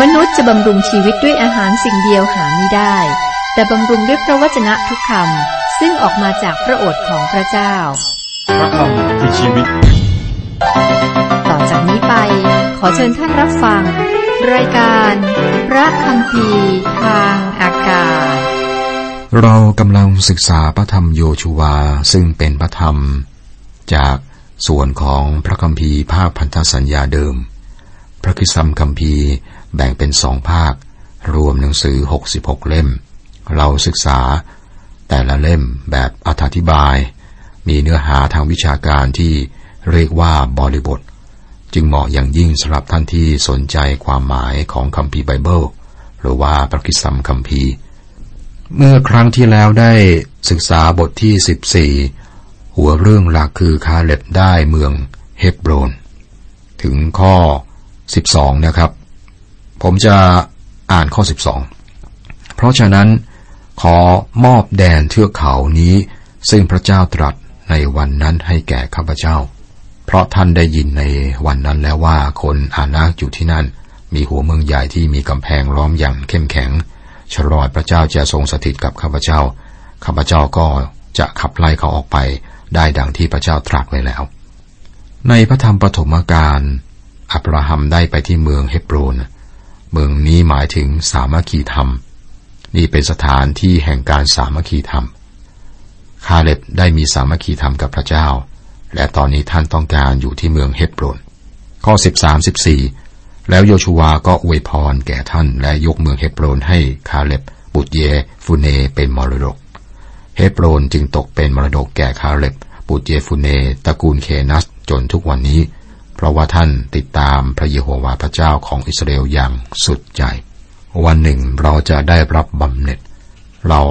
มนุษย์จะบำรุงชีวิตด้วยอาหารสิ่งเดียวหาไม่ได้ แต่บำรุงด้วยพระวจนะทุกคำซึ่งออกมาจากพระโอษฐ์ของพระเจ้า พระคำคือชีวิต ต่อจากนี้ไป ขอเชิญท่านรับฟัง รายการ พระคำพีทางอากาศ เรากำลังศึกษาพระธรรมโยชูวาซึ่งเป็นพระธรรม จากส่วนของพระคัมภีร์ภาคพันธสัญญาเดิม พระคิสัมคัมภีร์ แบ่งเป็นสองภาค รวมหนังสือ 66 เล่ม เราศึกษาแต่ละเล่มแบบอธิบาย มีเนื้อหาทางวิชาการที่เรียกว่าบริบท จึงเหมาะอย่างยิ่งสำหรับท่านที่สนใจความหมายของคัมภีร์ไบเบิลหรือว่าพระคิสัมคัมภีร์ เมื่อครั้งที่แล้วได้ศึกษาบทที่ 14 หัวเรื่องหลักคือคาเล็บได้เมืองเฮบโรน ถึงข้อ 12 นะครับ ผมจะอ่านข้อ 12 เพราะฉะนั้นขอมอบแดนเทือกเขานี้ ซึ่งพระเจ้าตรัสในวันนั้นให้แก่ข้าพเจ้า เพราะท่านได้ยินในวันนั้นแล้วว่าคนอานาคอยู่ที่นั่น มีหัวเมืองใหญ่ที่มีกำแพงล้อมอย่างเข้มแข็งฉลอดพระเจ้าจะทรงสถิตกับข้าพเจ้า ข้าพเจ้าก็จะขับไล่เขาออกไป ได้ดังที่พระเจ้าตรัสไว้แล้ว ในพระธรรมปฐมกาลอับราฮัมได้ไปที่เมืองเฮบโรน เมืองนี้หมายถึงสามัคคีธรรม นี่เป็นสถานที่แห่งการสามัคคีธรรม คาเล็บได้มีสามัคคีธรรมกับพระเจ้า และตอนนี้ท่านต้องการอยู่ที่เมืองเฮบโรน ข้อ 13 14 แล้วโยชูวาก็อวยพรแก่ท่านและยกเมืองเฮบโรนให้คาเล็บบุตรเยฟูเนเป็นมรดก เฮบโรนจึงตกเป็นมรดกแก่คาเล็บบุตรเยฟูเนตระกูลเคนัสจนทุกวันนี้ ราะว่าท่านติดตามพระเยโฮวาห์พระเจ้าของอิสราเอลอย่างสุดใจ วันหนึ่งเราจะได้รับบำเหน็จ เรา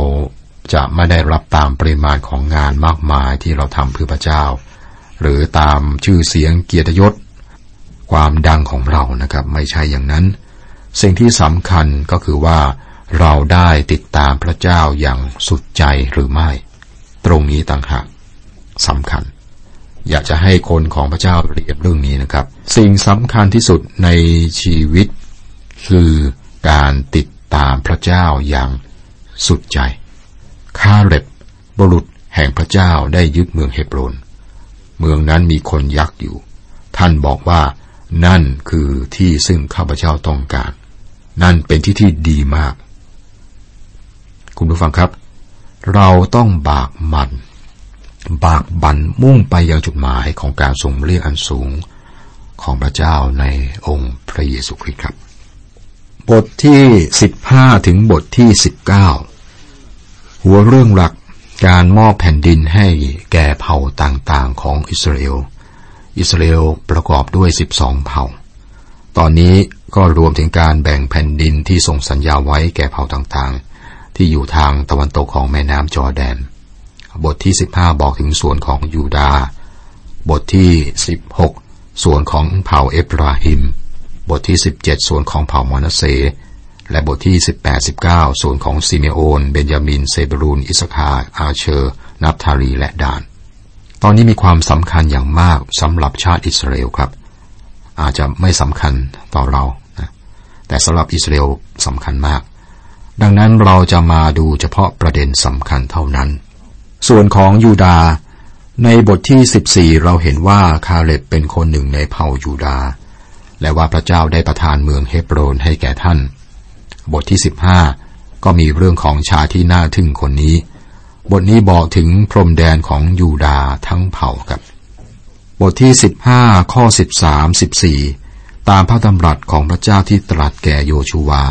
จะไม่ได้รับตามปริมาณของงานมากมายที่เราทำเพื่อพระเจ้า หรือตามชื่อเสียงเกียรติยศ ความดังของเรานะครับ ไม่ใช่อย่างนั้น สิ่งที่สำคัญก็คือว่าเราได้ติดตามพระเจ้าอย่างสุดใจหรือไม่ ตรงนี้ต่างหากสำคัญ อยากจะให้คนของพระเจ้าเรียนเรื่องนี้นะครับ สิ่งสำคัญที่สุดในชีวิต คือการติดตามพระเจ้าอย่างสุดใจ คาเร็บบรุษแห่งพระเจ้าได้ยึดเมืองเฮบโรน เมืองนั้นมีคนยักษ์อยู่ ท่านบอกว่านั่นคือที่ซึ่งข้าพเจ้าต้องการ นั่นเป็นที่ที่ดีมาก คุณผู้ฟังครับ เราต้องบากมัน บากบันมุ่งไปยังจุดหมายของการทรงเรียกอันสูงของพระเจ้าในองค์พระเยซูคริสต์ครับ บทที่ 15 ถึงบทที่ 19 หัวเรื่องหลักการมอบแผ่นดินให้แก่เผ่าต่างๆของอิสราเอล อิสราเอลประกอบด้วย 12 เผ่า ตอนนี้ก็รวมถึงการแบ่งแผ่นดินที่ทรงสัญญาไว้แก่เผ่าต่างๆ ที่อยู่ทางตะวันตกของแม่น้ำจอร์แดน บทที่ 15 บอกถึงส่วนของยูดาห์บทที่ 16 ส่วนของเผ่าเอฟราฮิม บทที่ 17 ส่วนของเผ่ามนัสเสห์ และบทที่ 18 19 ส่วนของซิเมโอน เบนยามิน เศบูลุน อิสสาคาร์ อาเชอร์ นับทารี และดาน ตอนนี้มีความสำคัญอย่างมากสำหรับชาติอิสราเอลครับ อาจจะไม่สำคัญต่อเรานะแต่สำหรับอิสราเอลสำคัญมาก ดังนั้นเราจะมาดูเฉพาะประเด็นสำคัญเท่านั้น ส่วนของยูดา ในบทที่ 14 เราเห็นว่าคาเล็บเป็นคนหนึ่งในเผ่ายูดา และว่าพระเจ้าได้ประทานเมืองเฮบโรนให้แก่ท่าน บทที่ 15 ก็มีเรื่องของชาที่น่าทึ่งคนนี้ บทนี้บอกถึงพรมแดนของยูดาทั้งเผ่าครับ บทที่ 15 ข้อ 13 14 ตามพระดำรัสของพระเจ้าที่ตรัสแก่โยชูวา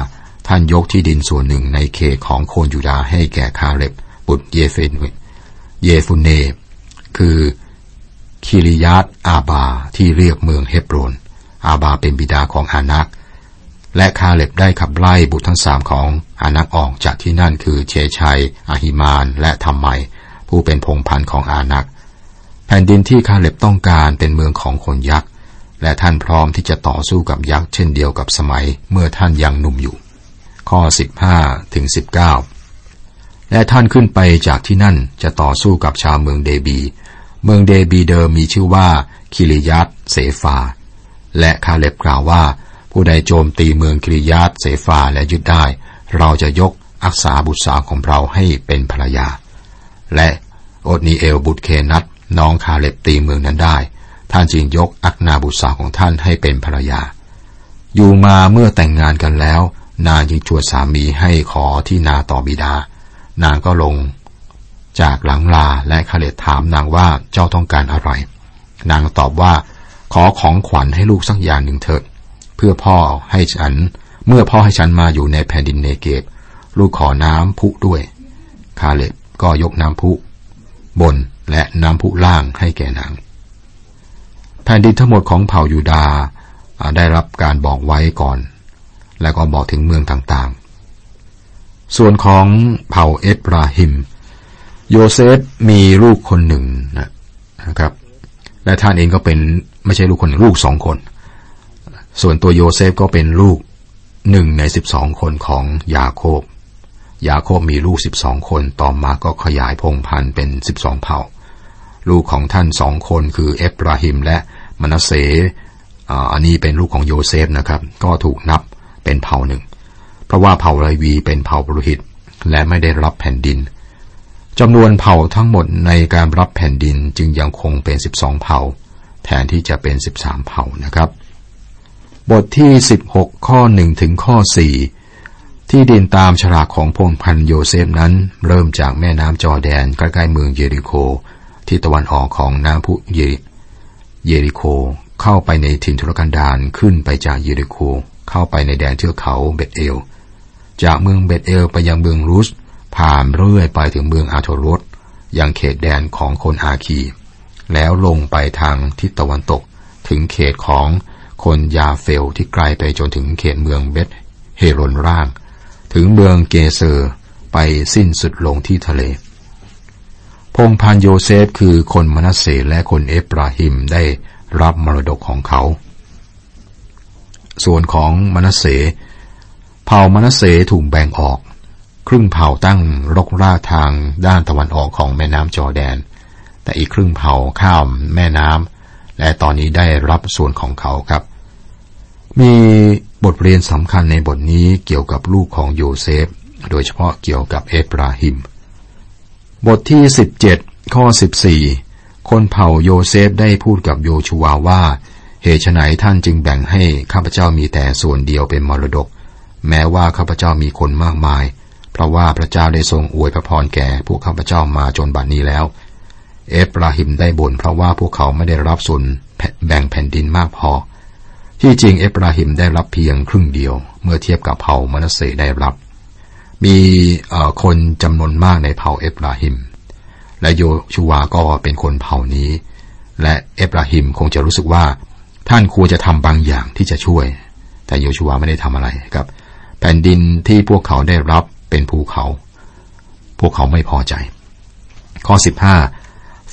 ท่านยกที่ดินส่วนหนึ่งในเขตของโคนยูดาให้แก่คาเล็บบุตรเยเฟน เยฟุเน คือคิริยัตอาบาที่เรียกเมืองเฮบรน อาบาเป็นบิดาของอานัก และคาเล็บได้ขับไล่บุตรทั้งสามของอานักออกจากที่นั่นคือเชชัย อาหิมาน และธรรมัยผู้เป็นพงพันธ์ของอานัก แผ่นดินที่คาเล็บต้องการเป็นเมืองของคนยักษ์ และท่านพร้อมที่จะต่อสู้กับยักษ์เช่นเดียวกับสมัยเมื่อท่านยังหนุ่มอยู่ ข้อ 15ถึง19 และท่านขึ้นไปจากที่นั่นจะต่อสู้กับชาวเมืองเดบี เมืองเดบีเดิมมีชื่อว่า คิริยัตเสฟา และคาเล็บกล่าวว่า ผู้ใดโจมตีเมืองกิริยาตเสฟาและยึดได้ เราจะยกอักษาบุตรสาวของเราให้เป็นภรรยา และโอดนีเอลบุตรเคนัตน้องคาเล็บตีเมืองนั้นได้ ท่านจึงยกอักนาบุตรสาวของท่านให้เป็นภรรยา อยู่มาเมื่อแต่งงานกันแล้ว นางจึงชวนสามีให้ขอที่นาต่อบิดา นางก็ลงจากหลังลาและคาเล็ถามนางว่าเจ้าต้องการอะไร นางตอบว่า ขอของขวัญให้ลูกสักอย่างหนึ่งเถิดเพื่อพ่อให้ฉัน เมื่อพ่อให้ฉันมาอยู่ในแผ่นดินเนเกบลูกขอน้ำพุด้วย คาเล็บก็ยกน้ำพุบนและน้ำพุล่างให้แก่นาง แผ่นดินทั้งหมดของเผ่ายูดาได้รับการบอกไว้ก่อน และก็บอกถึงเมืองต่าง ส่วนของเผ่าเอฟราฮิม โยเซฟมีลูกคนหนึ่งนะครับ และท่านเองก็เป็นไม่ใช่ลูกคนลูกสองคน ส่วนตัวโยเซฟก็เป็นลูกหนึ่งในสิบสองคนของยาโคบ ยาโคบมีลูกสิบสองคน ต่อมาก็ขยายพงพันธุ์เป็นสิบสองเผ่า ลูกของท่านสองคนคือเอฟราฮิมและมนาเสอันนี้เป็นลูกของโยเซฟนะครับ ก็ถูกนับเป็นเผ่าหนึ่ง เพราะว่าเผ่าไรวีเป็นเผ่าปรุหิต และไม่ได้รับแผ่นดินจำนวนเผ่าทั้งหมดในการรับแผ่นดินจึงยังคงเป็นสิบสองเผ่า แทนที่จะเป็นสิบสามเผ่านะครับ บทที่สิบหกข้อหนึ่งถึงข้อสี่ที่ดินตามฉลากของพงพันโยเซฟนั้น เริ่มจากแม่น้ำจอแดนใกล้ๆเมืองเยริโค ที่ตะวันออกของน้ำพุเยเยริโคเข้าไปในถิ่นทุรกันดารขึ้นไปจากเยริโค เข้าไปในแดนเทือกเขาเบตเอล จากเมืองเบตเอลไปยังเมืองลูสผ่านเรื่อยไปถึงเมืองอาทาโรทยังเขตแดนของคนอารคี แล้วลงไปทางทิศตะวันตก ถึงเขตของคนยาเฟลทีไกลไปจนถึงเขตเมืองเบธโฮโรนล่าง ถึงเมืองเกเซอร์ไปสิ้นสุดลงที่ทะเล พงพันโยเซฟคือคนมนัสเซและคนเอฟราฮิมได้รับมรดกของเขา ส่วนของมนัสเซ ผ่ามนัสเซถูกแบ่งออก ครึ่งเผ่าตั้งรกรากทางด้านตะวันออกของแม่น้ำจอแดน แต่อีกครึ่งเผ่าข้ามแม่น้ำและตอนนี้ได้รับส่วนของเขาครับ มีบทเรียนสำคัญในบทนี้เกี่ยวกับลูกของโยเซฟ โดยเฉพาะเกี่ยวกับเอฟราฮิม บทที่ 17 ข้อ 14 คนเผ่าโยเซฟได้พูดกับโยชูวาว่า เหตุไฉนท่านจึงแบ่งให้ข้าพเจ้ามีแต่ส่วนเดียวเป็นมรดก แม้ว่าข้าพเจ้ามีคนมากมาย เพราะว่าพระเจ้าได้ทรงอวยพระพรแก่พวกข้าพเจ้ามาจนบัดนี้แล้ว เอฟราฮิมได้บ่นเพราะว่าพวกเขาไม่ได้รับส่วนแบ่งแผ่นดินมากพอ ที่จริงเอฟราฮิมได้รับเพียงครึ่งเดียว เมื่อเทียบกับเผ่ามนัสเซได้รับ มีคนจำนวนมากในเผ่าเอฟราฮิม และโยชูวาก็เป็นคนเผ่านี้ และเอฟราฮิมคงจะรู้สึกว่า ท่านควรจะทำบางอย่างที่จะช่วย แต่โยชูวาไม่ได้ทำอะไรครับ แผ่นดินที่พวกเขาได้รับเป็นภูเขา พวกเขาไม่พอใจ ข้อสิบห้า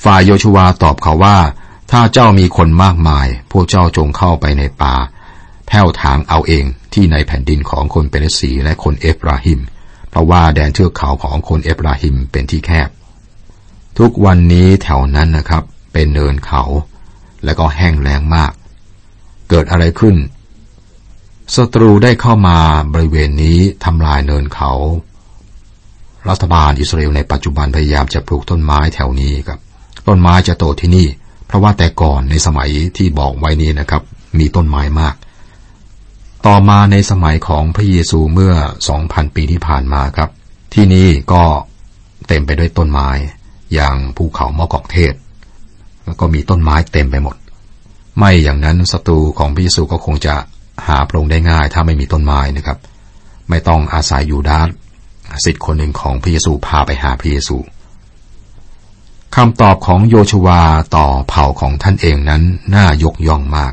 ฝ่ายโยชูวาตอบเขาว่า ถ้าเจ้ามีคนมากมาย พวกเจ้าจงเข้าไปในป่าแผ่วทางเอาเองที่ในแผ่นดินของคนเปรสีและคนเอฟราฮิม เพราะว่าแดนเทือกเขาของคนเอฟราฮิมเป็นที่แคบ ทุกวันนี้แถวนั้นนะครับ เป็นเนินเขา และก็แห้งแล้งมาก เกิดอะไรขึ้น ศัตรูได้เข้ามาบริเวณนี้ทำลายเนินเขา รัฐบาลอิสราเอลในปัจจุบันพยายามจะปลูกต้นไม้แถวนี้ครับ ต้นไม้จะโตที่นี่ เพราะว่าแต่ก่อนในสมัยที่บอกไว้นี้นะครับ มีต้นไม้มาก ต่อมาในสมัยของพระเยซูเมื่อสองพันปีที่ผ่านมาครับ ที่นี่ก็เต็มไปด้วยต้นไม้ อย่างภูเขามอกอกเทศ แล้วก็มีต้นไม้เต็มไปหมด ไม่อย่างนั้นศัตรูของพระเยซูก็คงจะ หาโพรงได้ง่ายถ้าไม่มีต้นไม้นะครับ ไม่ต้องอาศัยอยู่ด้านสิทธิ์คนหนึ่งของพระเยซูพาไปหาพระเยซูคำตอบของโยชวาต่อเผ่าของท่านเองนั้นน่ายกย่องมาก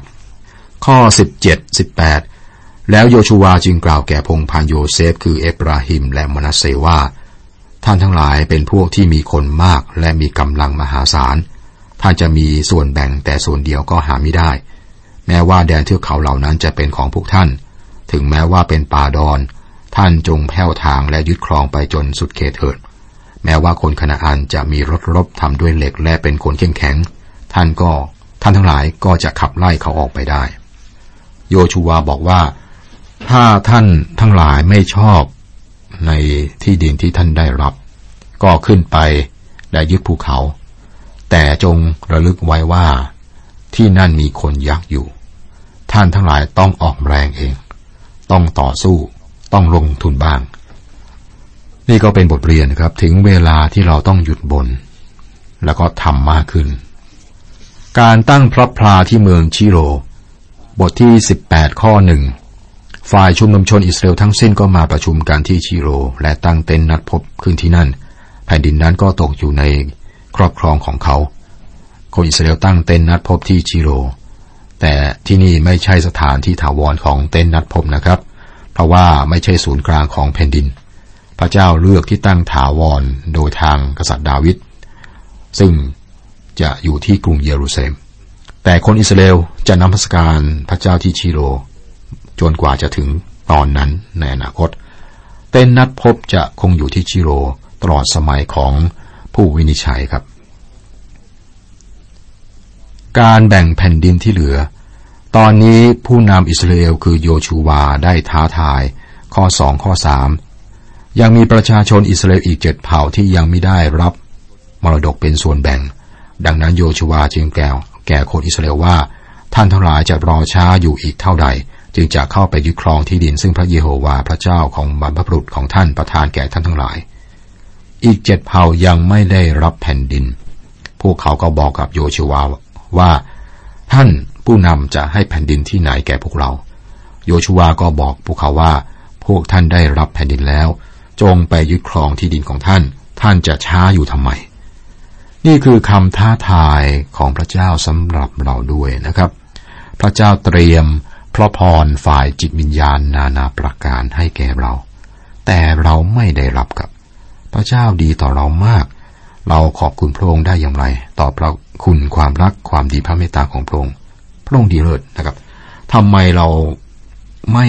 ข้อ 17 18 แล้วโยชวาจึงกล่าวแก่พงพันโยเซฟ คือเอฟราฮิมและมนาเซว่า ท่านทั้งหลายเป็นพวกที่มีคนมากและมีกำลังมหาศาล ท่านจะมีส่วนแบ่งแต่ส่วนเดียวก็หาไม่ได้ แม้ว่าแดนเทือกเขาเหล่านั้นจะเป็นของพวกท่าน ถึงแม้ว่าเป็นป่าดอน ท่านจงแผ่วทางและยึดครองไปจนสุดเขตเถิด แม้ว่าคนคณาอันจะมีรถรบทำด้วยเหล็กและเป็นคนเข้มแข็ง ท่านก็ท่านทั้งหลายก็จะขับไล่เขาออกไปได้ โยชูวาบอกว่า ถ้าท่านทั้งหลายไม่ชอบในที่ดินที่ท่านได้รับ ก็ขึ้นไปและยึดภูเขา แต่จงระลึกไว้ว่าที่นั่นมีคนยักษ์อยู่ ท่านทั้งหลายต้องออกแรงเอง ต้องต่อสู้ ต้องลงทุนบ้าง นี่ก็เป็นบทเรียนครับ ถึงเวลาที่เราต้องหยุดบน แล้วก็ทำมากขึ้น การตั้งพระพลาที่เมืองชิโร บทที่ 18 ข้อหนึ่งฝ่ายชุมนุมชนอิสราเอลทั้งสิ้นก็มาประชุมกันที่ชิโร และตั้งเต็นท์นัดพบขึ้นที่นั่น แผ่นดินนั้นก็ตกอยู่ในครอบครองของเขา คนอิสราเอลตั้งเต็นท์นัดพบที่ชิโร แต่ที่นี่ไม่ใช่สถานที่ถาวรของเต็นท์นัดพบนะครับ เพราะว่าไม่ใช่ศูนย์กลางของแผ่นดิน พระเจ้าเลือกที่ตั้งถาวรโดยทางกษัตริย์ดาวิดซึ่งจะอยู่ที่กรุงเยรูซาเล็ม แต่คนอิสราเอลจะนำพสการพระเจ้าที่ชิโร จนกว่าจะถึงตอนนั้นในอนาคต เต้นนัดพบจะคงอยู่ที่ชิโรตลอดสมัยของผู้วินิจฉัยครับ การแบ่งแผ่นดินที่เหลือ ตอนนี้ผู้นำอิสราเอลคือโยชูวาได้ท้าทาย ข้อสองข้อสามยังมีประชาชนอิสราเอลอีกเจ็ดเผ่าที่ยังไม่ได้รับ มรดกเป็นส่วนแบ่ง ดังนั้นโยชูวาจึงแก่แก่คนอิสราเอลว่า ท่านทั้งหลายจะรอช้าอยู่อีกเท่าใด จึงจะเข้าไปยึดครองที่ดินซึ่งพระเยโฮวาพระเจ้าของบรรพบุรุษของท่านประทานแก่ท่านทั้งหลาย อีกเจ็ดเผ่ายังไม่ได้รับแผ่นดิน พวกเขาก็บอกกับโยชูวา ว่า ท่านผู้นำจะให้แผ่นดินที่ไหนแก่พวกเรา โยชูวาก็บอกพวกเขาว่า พวกท่านได้รับแผ่นดินแล้ว จงไปยึดครองที่ดินของท่าน ท่านจะช้าอยู่ทำไม นี่คือคำท้าทายของพระเจ้าสำหรับเราด้วยนะครับ พระเจ้าเตรียมพระพรฝ่ายจิตวิญญาณนานาประการให้แก่เรา แต่เราไม่ได้รับกับ พระเจ้าดีต่อเรามาก เราขอบคุณพระองค์ได้อย่างไร ต่อพระคุณความรักความดีพระเมตตาของพระองค์พระองค์ดีเลิศนะครับทำไมเราไม่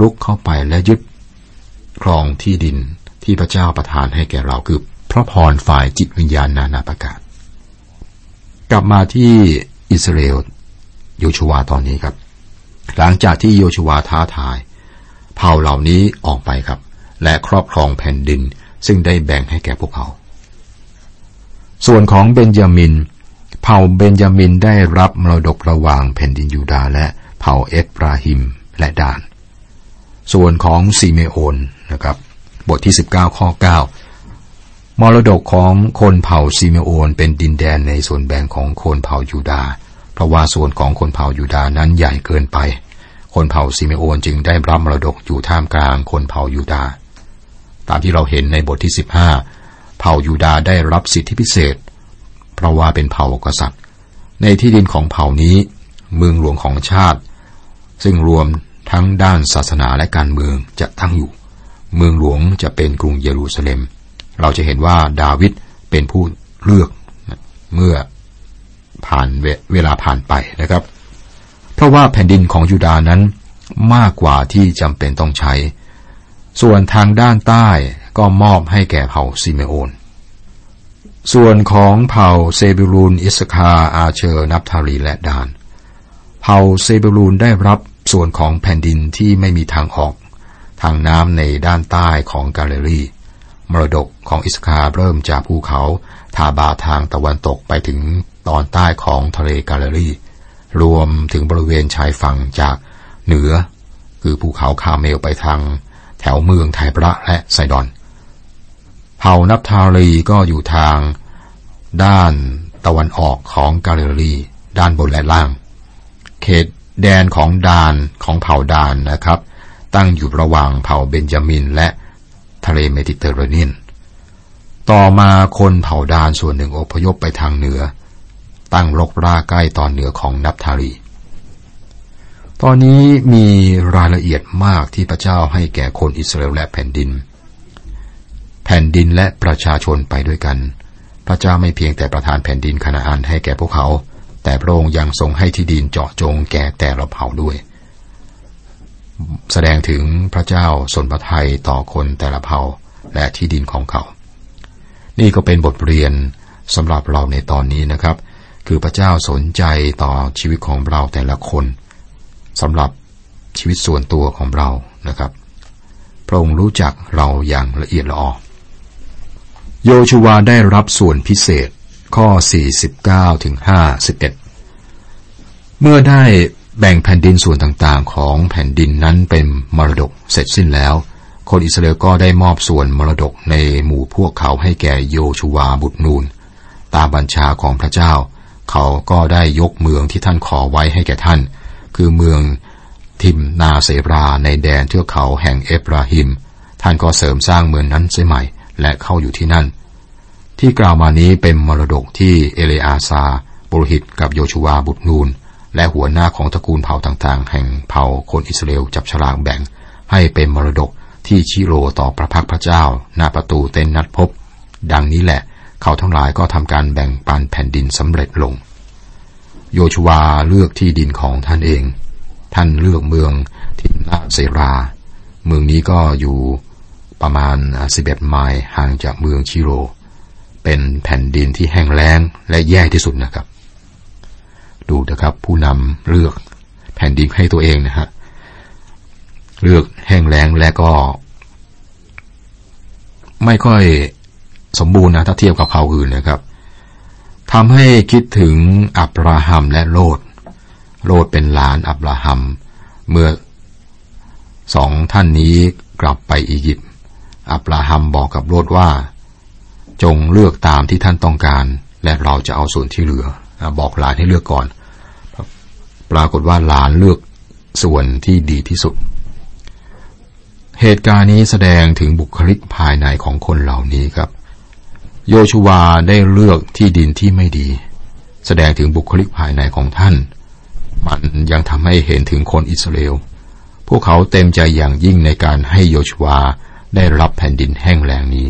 ลุกเข้าไปและยึดครองที่ดินที่พระเจ้าประทานให้แก่เราคือพระพรฝ่ายจิตวิญญาณนานาประการกลับมาที่อิสราเอลโยชูวาตอนนี้ครับ หลังจากที่โยชูวาท้าทาย เผ่าเหล่านี้ออกไปครับ และครอบครองแผ่นดินซึ่งได้แบ่งให้แก่พวกเขา ส่วนของเบนจามิน เผ่าเบนจามินได้รับมรดกระหว่างแผ่นดินยูดาและเผ่าเอฟราฮิมและดาน ส่วนของซีเมโอนนะครับ บทที่ 19 ข้อ 9 มรดกของคนเผ่าซีเมโอนเป็นดินแดนในส่วนแบ่งของคนเผ่ายูดา เพราะว่าส่วนของคนเผ่ายูดานั้นใหญ่เกินไป คนเผ่าซีเมโอนจึงได้รับมรดกอยู่ท่ามกลางคนเผ่ายูดา ตามที่เราเห็นในบทที่ 15 เผ่ายูดาได้รับสิทธิพิเศษ เพราะว่าเป็นเผ่ากษัตริย์ ในที่ดินของเผ่านี้ เมืองหลวงของชาติ ซึ่งรวมทั้งด้านศาสนาและการเมืองจะตั้งอยู่ เมืองหลวงจะเป็นกรุงเยรูซาเล็ม เราจะเห็นว่าดาวิดเป็นผู้เลือกเมื่อผ่านเวลาผ่านไปนะครับ เพราะว่าแผ่นดินของยูดานั้นมากกว่าที่จำเป็นต้องใช้ ส่วนทางด้านใต้ก็มอบให้แก่เผ่าซิเมโอน ส่วนของเผ่าเศบูลุน อิสสาคาร์ อาเชอร์ นัฟทาลีและดาน เผ่าเศบูลุนได้รับส่วนของแผ่นดินที่ไม่มีทางออก ทางน้ำในด้านใต้ของกาลิลีมรดกของอิสสาคาร์เริ่มจากภูเขาทาโบร์ทางตะวันตกไปถึงตอนใต้ของทะเลกาลิลีรวมถึงบริเวณชายฝั่งจากเหนือ คือภูเขาคารเมลไปทาง แถวเมืองไทระและไซดอน เผ่านัฟทาลีก็อยู่ทางด้านตะวันออกของกาลิลีด้านบนและล่าง เขตแดนของดานของเผ่าดานนะครับ ตั้งอยู่ระหว่างเผ่าเบนจามินและทะเลเมดิเตอร์เรเนียน ต่อมาคนเผ่าดานส่วนหนึ่งอพยพไปทางเหนือ ตั้งรกราใกล้ตอนเหนือของนับทาลี ตอนนี้มีรายละเอียดมากที่พระเจ้าให้แก่คนอิสราเอลและแผ่นดิน แผ่นดินและประชาชนไปด้วยกัน พระเจ้าไม่เพียงแต่ประทานแผ่นดินคณาอันให้แก่พวกเขา แต่พระองค์ยังทรงให้ที่ดินเจาะจงแก่แต่ละเผ่าด้วย แสดงถึงพระเจ้าสนพระทัยต่อคนแต่ละเผ่าและที่ดินของเขา นี่ก็เป็นบทเรียนสำหรับเราในตอนนี้นะครับ คือพระเจ้าสนใจต่อชีวิตของเราแต่ละคน สำหรับชีวิตส่วนตัวของเรานะครับ พระองค์รู้จักเราอย่างละเอียดละออโยชูวาได้รับส่วนพิเศษข้อ 49ถึง51 เมื่อได้แบ่งแผ่นดินส่วนต่างๆ ของแผ่นดินนั้นเป็นมรดกเสร็จสิ้นแล้ว คนอิสราเอลก็ได้มอบส่วนมรดกในหมู่พวกเขาให้แก่โยชูวาบุตรนูน ตามบัญชาของพระเจ้า เขาก็ได้ยกเมืองที่ท่านขอไว้ให้แก่ท่าน คือเมืองทิมนาเสราในแดนเทือกเขาแห่งเอฟราฮิม ท่านก็เสริมสร้างเมืองนั้นเสียใหม่ และเข้าอยู่ที่นั่น ที่กล่าวมานี้เป็นมรดกที่เอเลอาซาบุรหิตกับโยชูวาบุตรนูน และหัวหน้าของตระกูลเผ่าต่างๆ แห่งเผ่าคนอิสราเอลจับฉลากแบ่ง ให้เป็นมรดกที่ชิโรต่อพระพักพระเจ้า หน้าประตูเต็นนัดพบ ดังนี้แหละ เขาทั้งหลายก็ทำการแบ่งปันแผ่นดินสำเร็จลง โยชวาเลือกที่ดินของท่านเอง ท่านเลือกเมืองทินาเซรา เมืองนี้ก็อยู่ประมาณ11ไมล์ห่างจากเมืองชิโร เป็นแผ่นดินที่แห้งแล้งและแย่ที่สุดนะครับ ดูนะครับผู้นำเลือกแผ่นดินให้ตัวเองนะฮะ เลือกแห้งแล้งและก็ ไม่ค่อยสมบูรณ์นะถ้าเทียบกับเขาอื่นนะครับ ทำให้คิดถึงอับราฮัมและโลด โลดเป็นหลานอับราฮัม เมื่อสองท่านนี้กลับไปอียิปต์ อับราฮัมบอกกับโลดว่า จงเลือกตามที่ท่านต้องการ และเราจะเอาส่วนที่เหลือ บอกหลานให้เลือกก่อน ปรากฏว่าหลานเลือกส่วนที่ดีที่สุด เหตุการณ์นี้แสดงถึงบุคลิกภายในของคนเหล่านี้ครับ โยชูวาได้เลือกที่ดินที่ไม่ดี แสดงถึงบุคลิกภายในของท่าน มันยังทำให้เห็นถึงคนอิสราเอล พวกเขาเต็มใจอย่างยิ่งในการให้โยชวาได้รับแผ่นดินแห้งแล้งนี้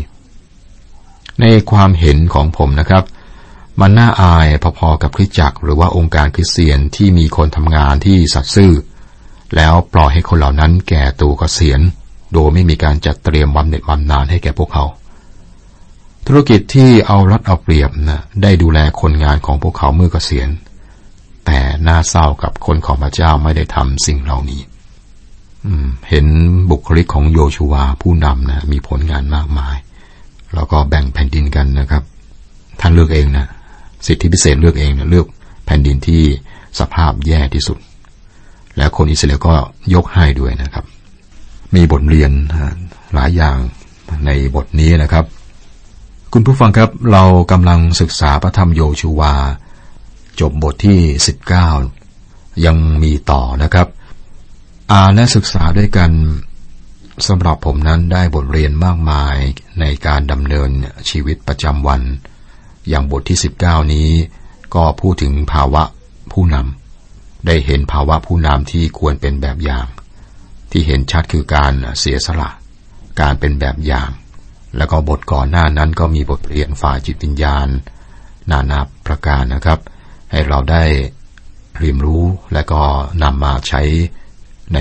ในความเห็นของผมนะครับ มันน่าอายพอๆกับคริสจักรหรือว่าองค์การคริสเตียนที่มีคนทำงานที่สัตย์ซื่อ แล้วปล่อยให้คนเหล่านั้นแก่ตัวกเกษียณโดยไม่มีการจัดเตรียมบำเหน็จบำนาญให้แก่พวกเขา ธุรกิจที่เอารัดเอาเปรียบนะได้ดูแลคนงานของพวกเขาเมื่อเกษียณ แต่น่าเศร้ากับคนของพระเจ้าไม่ได้ทำสิ่งเหล่านี้เห็นบุคลิกของโยชูวาผู้นำนะมีผลงานมากมาย แล้วก็แบ่งแผ่นดินกันนะครับ ท่านเลือกเองนะสิทธิพิเศษเลือกเองนะเลือกแผ่นดินที่สภาพแย่ที่สุด แล้วคนอิสราเอลก็ยกให้ด้วยนะครับ มีบทเรียนหลายอย่างในบทนี้นะครับ คุณผู้ฟังครับเรากำลังศึกษาพระธรรมโยชูวา จบบทที่ 19 ยังมีต่อนะครับ อ่านและศึกษาด้วยกันสำหรับผมนั้นได้บทเรียนมากมายในการดำเนินชีวิตประจำวัน อย่างบทที่ 19 นี้ ก็พูดถึงภาวะผู้นำได้เห็นภาวะผู้นำที่ควรเป็นแบบอย่าง ที่เห็นชัดคือการเสียสละ การเป็นแบบอย่าง แล้วก็บทก่อนหน้านั้นก็มีบทเรียนฝ่ายจิตวิญญาณ นานาประการนะครับ ให้เราได้เรียนรู้และก็นำมาใช้ใน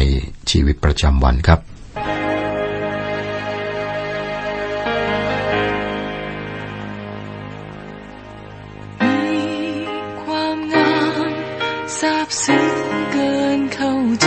ชีวิตประจำวันครับใจ